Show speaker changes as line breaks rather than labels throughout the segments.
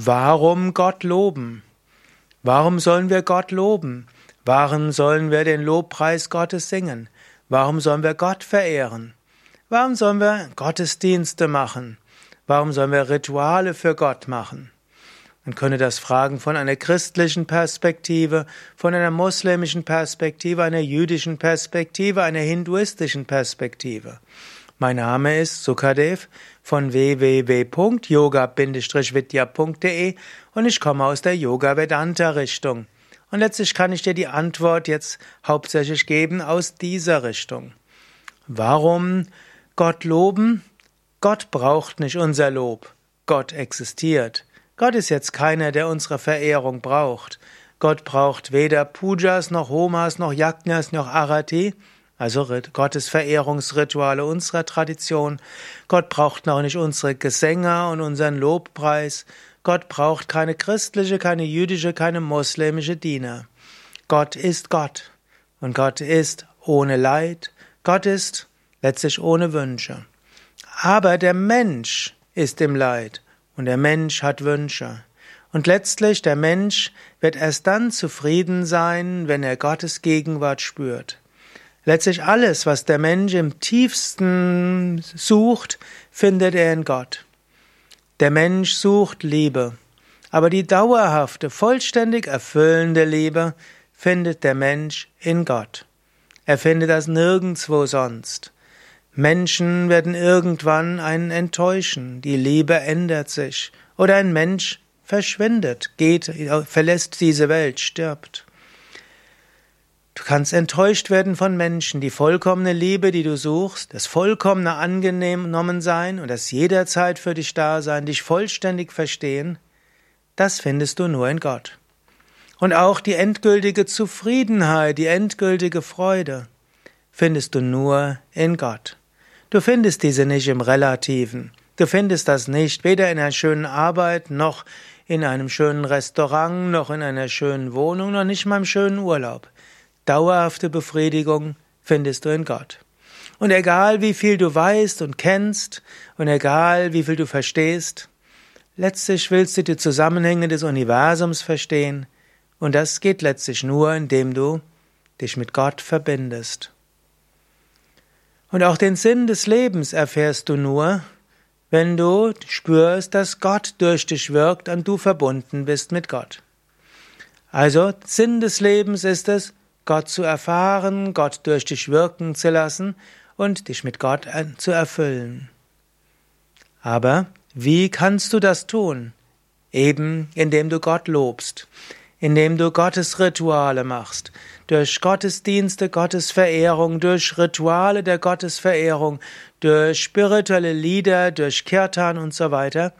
Warum Gott loben? Warum sollen wir Gott loben? Warum sollen wir den Lobpreis Gottes singen? Warum sollen wir Gott verehren? Warum sollen wir Gottesdienste machen? Warum sollen wir Rituale für Gott machen? Man könnte das fragen von einer christlichen Perspektive, von einer muslimischen Perspektive, einer jüdischen Perspektive, einer hinduistischen Perspektive. Mein Name ist Sukadev von www.yoga-vidya.de und ich komme aus der Yoga Vedanta Richtung. Und letztlich kann ich dir die Antwort jetzt hauptsächlich geben aus dieser Richtung. Warum Gott loben? Gott braucht nicht unser Lob. Gott existiert. Gott ist jetzt keiner, der unsere Verehrung braucht. Gott braucht weder Pujas noch Homas noch Yajnas noch Arati also Gottes Verehrungsrituale unserer Tradition. Gott braucht noch nicht unsere Gesänge und unseren Lobpreis. Gott braucht keine christliche, keine jüdische, keine muslimische Diener. Gott ist Gott. Und Gott ist ohne Leid. Gott ist letztlich ohne Wünsche. Aber der Mensch ist im Leid. Und der Mensch hat Wünsche. Und letztlich der Mensch wird erst dann zufrieden sein, wenn er Gottes Gegenwart spürt. Letztlich alles, was der Mensch im tiefsten sucht, findet er in Gott. Der Mensch sucht Liebe, aber die dauerhafte, vollständig erfüllende Liebe findet der Mensch in Gott. Er findet das nirgendwo sonst. Menschen werden irgendwann einen enttäuschen, die Liebe ändert sich, oder ein Mensch verschwindet, geht, verlässt diese Welt, stirbt. Du kannst enttäuscht werden von Menschen. Die vollkommene Liebe, die du suchst, das vollkommene angenommen sein und das jederzeit für dich da sein, dich vollständig verstehen, das findest du nur in Gott. Und auch die endgültige Zufriedenheit, die endgültige Freude findest du nur in Gott. Du findest diese nicht im Relativen. Du findest das nicht weder in einer schönen Arbeit, noch in einem schönen Restaurant, noch in einer schönen Wohnung, noch nicht mal im schönen Urlaub. Dauerhafte Befriedigung findest du in Gott. Und egal wie viel du weißt und kennst und egal wie viel du verstehst, letztlich willst du die Zusammenhänge des Universums verstehen und das geht letztlich nur, indem du dich mit Gott verbindest. Und auch den Sinn des Lebens erfährst du nur, wenn du spürst, dass Gott durch dich wirkt und du verbunden bist mit Gott. Also Sinn des Lebens ist es, Gott zu erfahren, Gott durch dich wirken zu lassen und dich mit Gott zu erfüllen. Aber wie kannst du das tun? Eben indem du Gott lobst, indem du Gottes Rituale machst, durch Gottesdienste, Gottesverehrung, durch Rituale der Gottesverehrung, durch spirituelle Lieder, durch Kirtan und so weiter.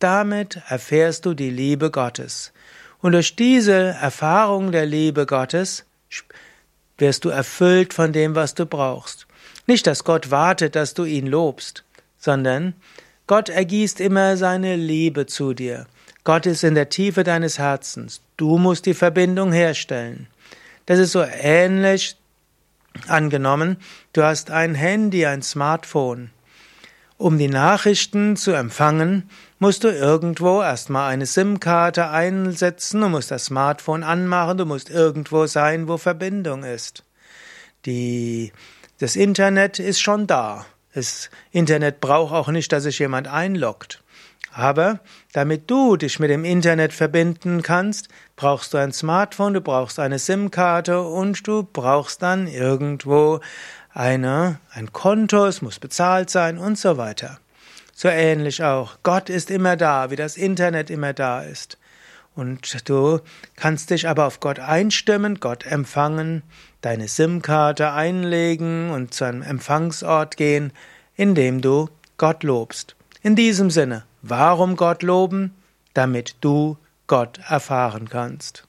Damit erfährst du die Liebe Gottes. Und durch diese Erfahrung der Liebe Gottes wirst du erfüllt von dem, was du brauchst. Nicht, dass Gott wartet, dass du ihn lobst, sondern Gott ergießt immer seine Liebe zu dir. Gott ist in der Tiefe deines Herzens. Du musst die Verbindung herstellen. Das ist so ähnlich angenommen, du hast ein Handy, ein Smartphone. Um die Nachrichten zu empfangen, musst du irgendwo erstmal eine SIM-Karte einsetzen, du musst das Smartphone anmachen, du musst irgendwo sein, wo Verbindung ist. Die, das Internet ist schon da. Das Internet braucht auch nicht, dass sich jemand einloggt. Aber damit du dich mit dem Internet verbinden kannst, brauchst du ein Smartphone, du brauchst eine SIM-Karte und du brauchst dann irgendwo eine, ein Konto, es muss bezahlt sein und so weiter. So ähnlich auch. Gott ist immer da, wie das Internet immer da ist. Und du kannst dich aber auf Gott einstimmen, Gott empfangen, deine SIM-Karte einlegen und zu einem Empfangsort gehen, indem du Gott lobst. In diesem Sinne, warum Gott loben? Damit du Gott erfahren kannst.